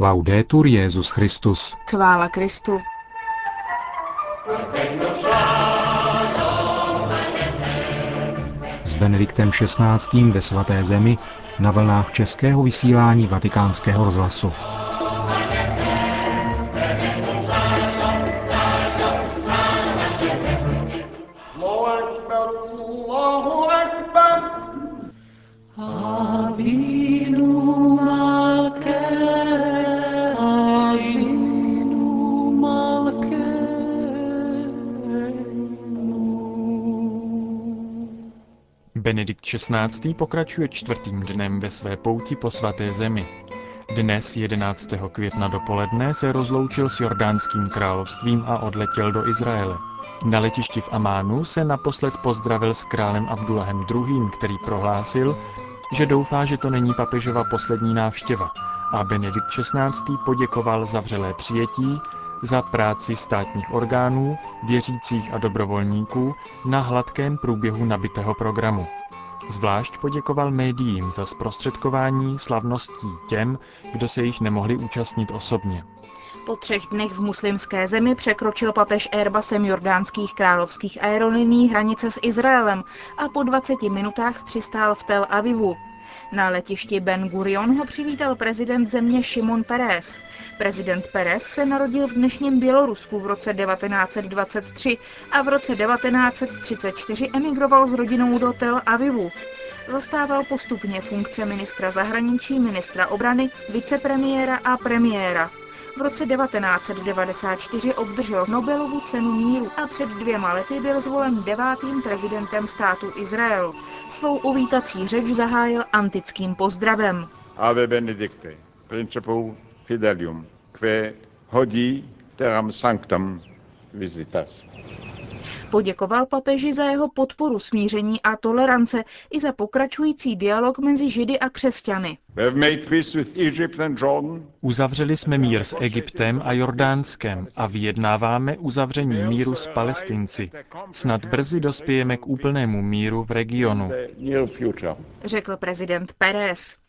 Laudetur Jezus Christus. Chvála Kristu. S Benediktem XVI. ve svaté zemi na vlnách českého vysílání vatikánského rozhlasu. Benedikt XVI. pokračuje čtvrtým dnem ve své pouti po svaté zemi. Dnes, 11. května dopoledne, se rozloučil s Jordánským královstvím a odletěl do Izraele. Na letišti v Amánu se naposled pozdravil s králem Abdullahem II., který prohlásil, že doufá, že to není papežova poslední návštěva a Benedikt XVI. poděkoval za vřelé přijetí, za práci státních orgánů, věřících a dobrovolníků na hladkém průběhu nabitého programu. Zvlášť poděkoval médiím za zprostředkování slavností těm, kdo se jich nemohli účastnit osobně. Po třech dnech v muslimské zemi překročil papež Airbusem jordánských královských aerolinií hranice s Izraelem a po 20 minutách přistál v Tel Avivu. Na letišti Ben Gurion ho přivítal prezident země Šimon Peres. Prezident Peres se narodil v dnešním Bělorusku v roce 1923 a v roce 1934 emigroval s rodinou do Tel Avivu. Zastával postupně funkce ministra zahraničí, ministra obrany, vicepremiéra a premiéra. V roce 1994 obdržel Nobelovu cenu míru a před dvěma lety byl zvolen devátým prezidentem státu Izrael. Svou uvítací řeč zahájil antickým pozdravem. Ave benedicte, principum fidelium, que hodí teram sanctam visitas. Poděkoval papeži za jeho podporu smíření a tolerance i za pokračující dialog mezi Židy a křesťany. Uzavřeli jsme mír s Egyptem a Jordánskem a vyjednáváme uzavření míru s Palestinci. Snad brzy dospějeme k úplnému míru v regionu. Řekl prezident Pérez.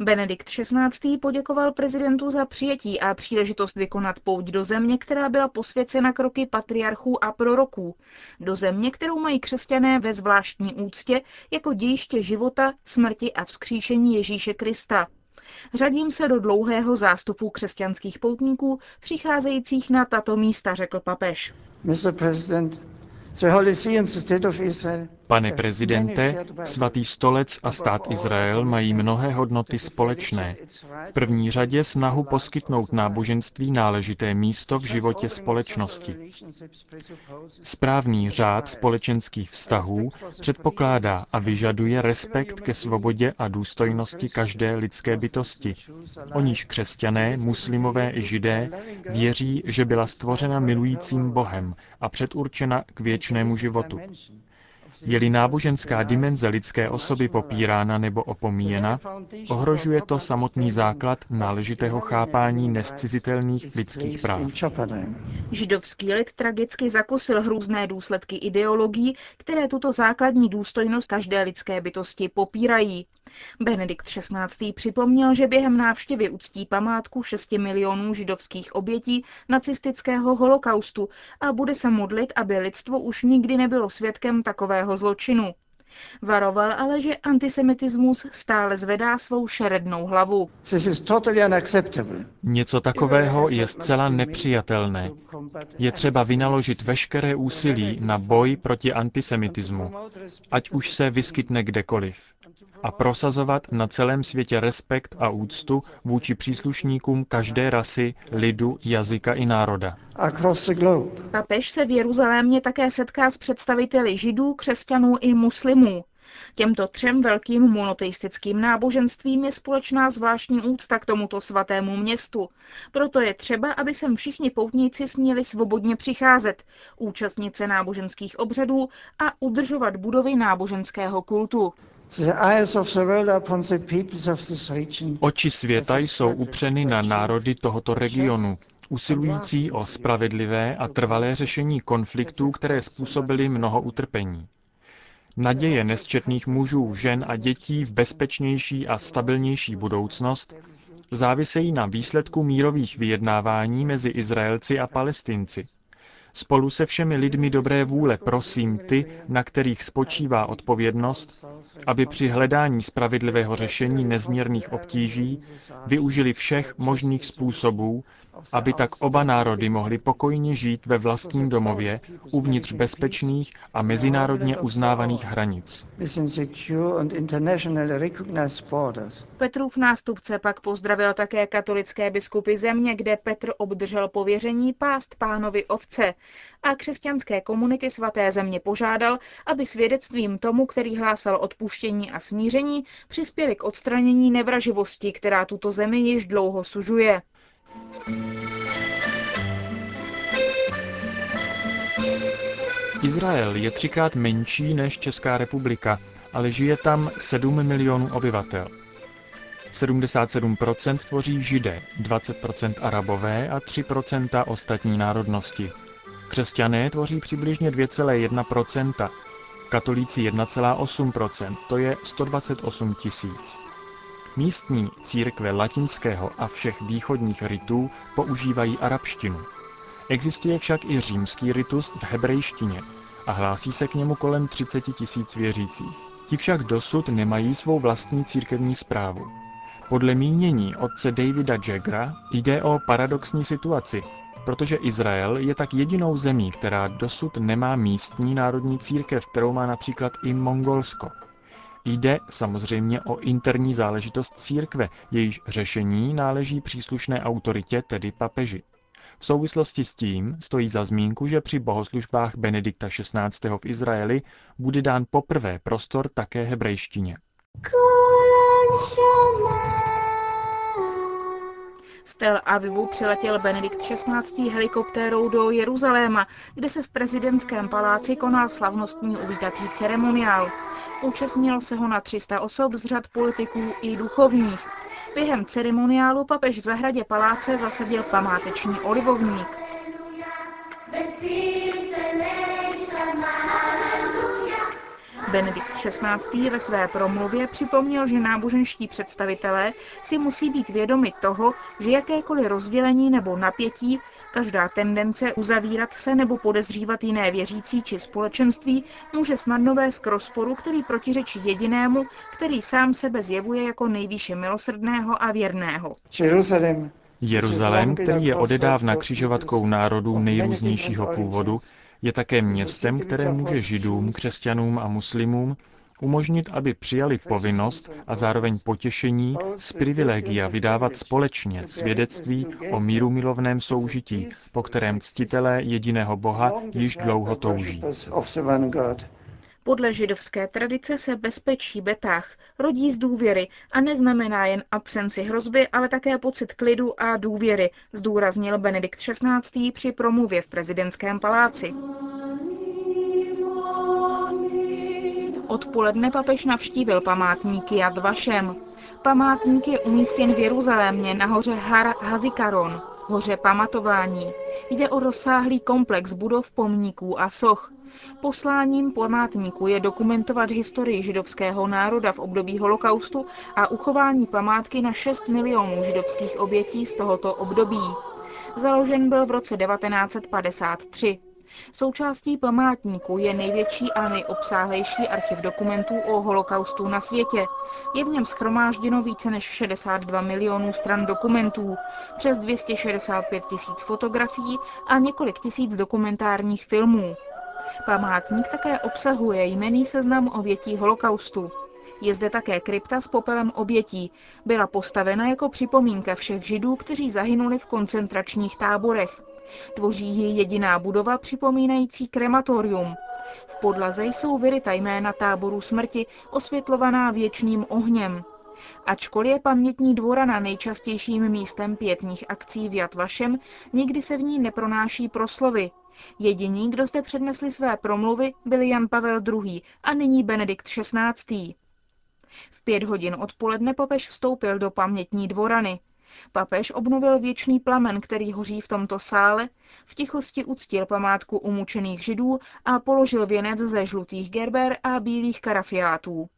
Benedikt XVI. poděkoval prezidentu za přijetí a příležitost vykonat pouť do země, která byla posvěcena kroky patriarchů a proroků. Do země, kterou mají křesťané ve zvláštní úctě jako dějiště života, smrti a vzkříšení Ježíše Krista. Řadím se do dlouhého zástupu křesťanských poutníků přicházejících na tato místa, řekl papež. Mr. President, Pane prezidente, svatý stolec a stát Izrael mají mnohé hodnoty společné. V první řadě snahu poskytnout náboženství náležité místo v životě společnosti. Správný řád společenských vztahů předpokládá a vyžaduje respekt ke svobodě a důstojnosti každé lidské bytosti. O níž křesťané, muslimové i židé věří, že byla stvořena milujícím Bohem a předurčena k věčnému životu. Je-li náboženská dimenze lidské osoby popírána nebo opomíjena, ohrožuje to samotný základ náležitého chápání nescizitelných lidských práv. Židovský lid tragicky zakusil hrůzné důsledky ideologií, které tuto základní důstojnost každé lidské bytosti popírají. Benedikt XVI. připomněl, že během návštěvy uctí památku 6 milionů židovských obětí nacistického holokaustu a bude se modlit, aby lidstvo už nikdy nebylo svědkem takového zločinu. Varoval ale, že antisemitismus stále zvedá svou šerednou hlavu. Něco takového je zcela nepřijatelné. Je třeba vynaložit veškeré úsilí na boj proti antisemitismu, ať už se vyskytne kdekoliv a prosazovat na celém světě respekt a úctu vůči příslušníkům každé rasy, lidu, jazyka i národa. Papež se v Jeruzalémě také setká s představiteli židů, křesťanů i muslimů. Těmto třem velkým monoteistickým náboženstvím je společná zvláštní úcta k tomuto svatému městu. Proto je třeba, aby sem všichni poutníci směli svobodně přicházet, účastnit se náboženských obřadů a udržovat budovy náboženského kultu. Oči světa jsou upřeny na národy tohoto regionu, usilující o spravedlivé a trvalé řešení konfliktů, které způsobily mnoho utrpení. Naděje nesčetných mužů, žen a dětí v bezpečnější a stabilnější budoucnost závisejí na výsledku mírových vyjednávání mezi Izraelci a Palestinci. Spolu se všemi lidmi dobré vůle prosím ty, na kterých spočívá odpovědnost, aby při hledání spravedlivého řešení nezměrných obtíží využili všech možných způsobů, aby tak oba národy mohly pokojně žít ve vlastním domově uvnitř bezpečných a mezinárodně uznávaných hranic. Petrův nástupce pak pozdravil také katolické biskupy země, kde Petr obdržel pověření pást pánovi ovce a křesťanské komunity svaté země požádal, aby svědectvím tomu, který hlásal odpuštění a smíření, přispěli k odstranění nevraživosti, která tuto zemi již dlouho sužuje. Izrael je třikrát menší než Česká republika, ale žije tam 7 milionů obyvatel. 77% tvoří židé, 20% arabové a 3% ostatní národnosti. Křesťané tvoří přibližně 2,1%, katolíci 1,8%, to je 128 tisíc. Místní církve latinského a všech východních rytů používají arabštinu. Existuje však i římský ritus v hebrejštině a hlásí se k němu kolem 30 tisíc věřících. Ti však dosud nemají svou vlastní církevní zprávu. Podle mínění otce Davida Jagra jde o paradoxní situaci, protože Izrael je tak jedinou zemí, která dosud nemá místní národní církev, kterou má například i Mongolsko. Jde samozřejmě o interní záležitost církve, jejíž řešení náleží příslušné autoritě, tedy papeži. V souvislosti s tím stojí za zmínku, že při bohoslužbách Benedikta XVI. v Izraeli bude dán poprvé prostor také hebrejštině. Z Tel Avivu přiletěl Benedikt XVI. helikoptérou do Jeruzaléma, kde se v prezidentském paláci konal slavnostní uvítací ceremoniál. Účastnilo se ho na 300 osob z řad politiků i duchovních. Během ceremoniálu papež v zahradě paláce zasadil památeční olivovník. Benedikt XVI. ve své promluvě připomněl, že náboženští představitelé si musí být vědomi toho, že jakékoliv rozdělení nebo napětí, každá tendence uzavírat se nebo podezřívat jiné věřící či společenství může snadno vést k rozporu, který protiřečí jedinému, který sám sebe zjevuje jako nejvýše milosrdného a věrného. Jeruzalém, který je odedávna křižovatkou národů nejrůznějšího původu, je také městem, které může židům, křesťanům a muslimům umožnit, aby přijali povinnost a zároveň potěšení z privilegia vydávat společně svědectví o míru milovném soužití, po kterém ctitelé jediného Boha již dlouho touží. Podle židovské tradice se bezpečí Betách rodí z důvěry a neznamená jen absenci hrozby, ale také pocit klidu a důvěry, zdůraznil Benedikt XVI. při promluvě v prezidentském paláci. Odpoledne papež navštívil památník Yad Vashem. Památník je umístěn v Jeruzalémě na hoře Har Hazikaron, hoře pamatování. Jde o rozsáhlý komplex budov, pomníků a soch. Posláním památníku je dokumentovat historii židovského národa v období holokaustu a uchování památky na 6 milionů židovských obětí z tohoto období. Založen byl v roce 1953. Součástí památníku je největší a nejobsáhlejší archiv dokumentů o holokaustu na světě. Je v něm schromážděno více než 62 milionů stran dokumentů, přes 265 tisíc fotografií a několik tisíc dokumentárních filmů. Památník také obsahuje jmený seznam obětí holokaustu. Je zde také krypta s popelem obětí. Byla postavena jako připomínka všech židů, kteří zahynuli v koncentračních táborech. Tvoří ji jediná budova připomínající krematorium. V podlaze jsou vyryta jména táboru smrti, osvětlovaná věčným ohněm. Ačkoliv je pamětní dvorana nejčastějším místem pětních akcí v Jatvašem, nikdy se v ní nepronáší proslovy. Jediní, kdo zde přednesli své promluvy, byli Jan Pavel II. a nyní Benedikt XVI. V pět hodin odpoledne papež vstoupil do pamětní dvorany. Papež obnovil věčný plamen, který hoří v tomto sále, v tichosti uctil památku umučených židů a položil věnec ze žlutých gerber a bílých karafiátů.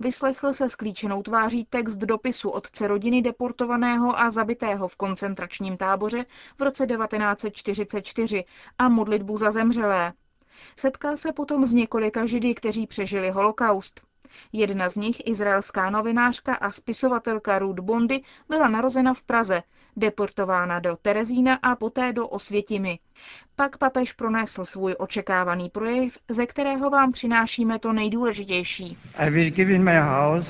Vyslechl se sklíčenou tváří text dopisu otce rodiny deportovaného a zabitého v koncentračním táboře v roce 1944 a modlitbu za zemřelé. Setkal se potom s několika židy, kteří přežili holokaust. Jedna z nich, izraelská novinářka a spisovatelka Ruth Bondy, byla narozena v Praze, deportována do Terezína a poté do Osvětimi. Pak papež pronesl svůj očekávaný projev, ze kterého vám přinášíme to nejdůležitější.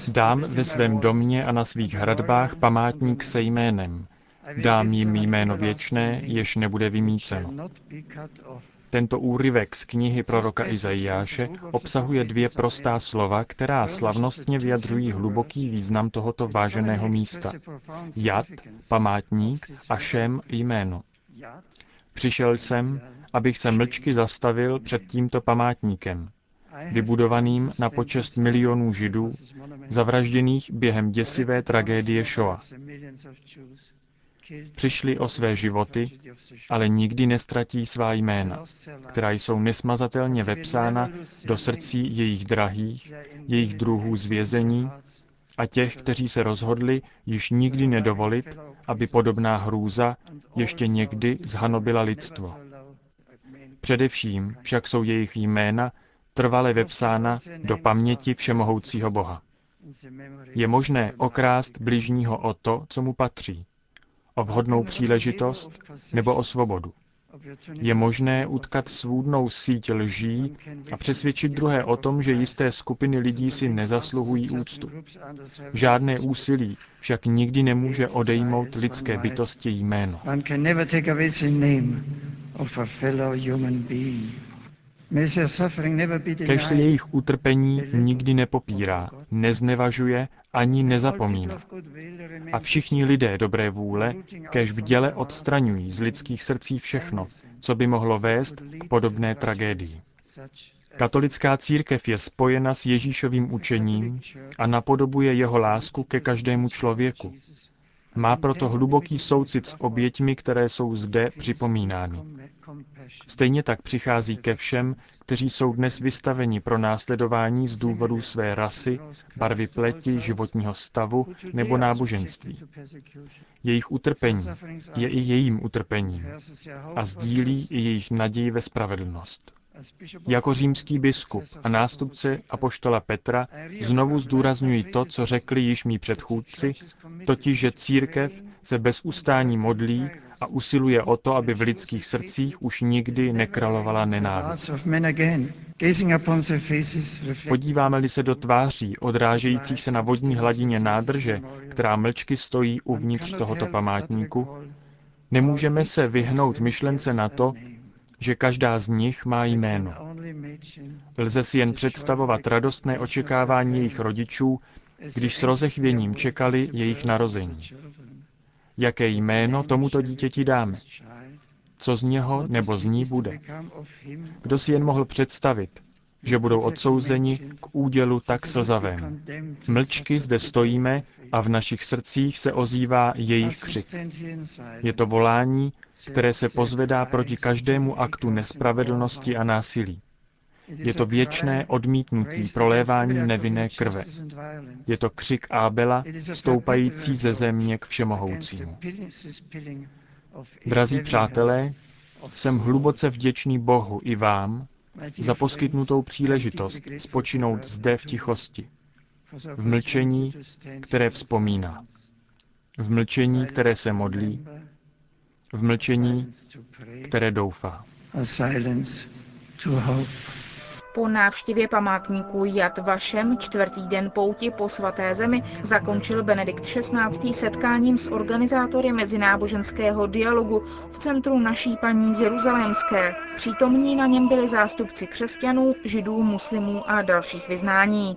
Dám ve svém domě a na svých hradbách památník se jménem. Dám jim jméno věčné, jež nebude vymíceno. Tento úryvek z knihy proroka Izajáše obsahuje dvě prostá slova, která slavnostně vyjadřují hluboký význam tohoto váženého místa. Jad, památník a šem jméno. Přišel jsem, abych se mlčky zastavil před tímto památníkem, vybudovaným na počest milionů židů, zavražděných během děsivé tragédie Shoah. Přišli o své životy, ale nikdy nestratí svá jména, která jsou nesmazatelně vepsána do srdcí jejich drahých, jejich druhů zvězení a těch, kteří se rozhodli již nikdy nedovolit, aby podobná hrůza ještě někdy zhanobila lidstvo. Především však jsou jejich jména trvale vepsána do paměti Všemohoucího Boha. Je možné okrást bližního o to, co mu patří o vhodnou příležitost nebo o svobodu. Je možné utkat svůdnou síť lží a přesvědčit druhé o tom, že jisté skupiny lidí si nezasluhují úctu. Žádné úsilí však nikdy nemůže odejmout lidské bytosti jméno. Kež se jejich utrpení nikdy nepopírá, neznevažuje ani nezapomíná. A všichni lidé dobré vůle kež bděle odstraňují z lidských srdcí všechno, co by mohlo vést k podobné tragédii. Katolická církev je spojena s Ježíšovým učením a napodobuje jeho lásku ke každému člověku. Má proto hluboký soucit s oběťmi, které jsou zde připomínány. Stejně tak přichází ke všem, kteří jsou dnes vystaveni pro následování z důvodu své rasy, barvy pleti, životního stavu nebo náboženství. Jejich utrpení je i jejím utrpením a sdílí i jejich naději ve spravedlnost. Jako římský biskup a nástupce apoštola Petra znovu zdůrazňuji to, co řekli již mý předchůdci, totiž, že církev se bez ustání modlí a usiluje o to, aby v lidských srdcích už nikdy nekralovala nenávist. Podíváme-li se do tváří, odrážejících se na vodní hladině nádrže, která mlčky stojí uvnitř tohoto památníku, nemůžeme se vyhnout myšlence na to, že každá z nich má jméno. Lze si jen představovat radostné očekávání jejich rodičů, když s rozechvěním čekali jejich narození. Jaké jméno tomuto dítěti dáme? Co z něho nebo z ní bude? Kdo si jen mohl představit, že budou odsouzeni k údělu tak slzavému. Mlčky zde stojíme a v našich srdcích se ozývá jejich křik. Je to volání, které se pozvedá proti každému aktu nespravedlnosti a násilí. Je to věčné odmítnutí prolévání nevinné krve. Je to křik Ábela, stoupající ze země k všemohoucímu. Drazí přátelé, jsem hluboce vděčný Bohu i vám za poskytnutou příležitost spočinout zde v tichosti, v mlčení, které vzpomíná, v mlčení, které se modlí, v mlčení, které doufá. Po návštěvě památníků Jad Vašem čtvrtý den pouti po svaté zemi zakončil Benedikt XVI. setkáním s organizátory mezináboženského dialogu v centru naší paní Jeruzalémské. Přítomní na něm byli zástupci křesťanů, židů, muslimů a dalších vyznání.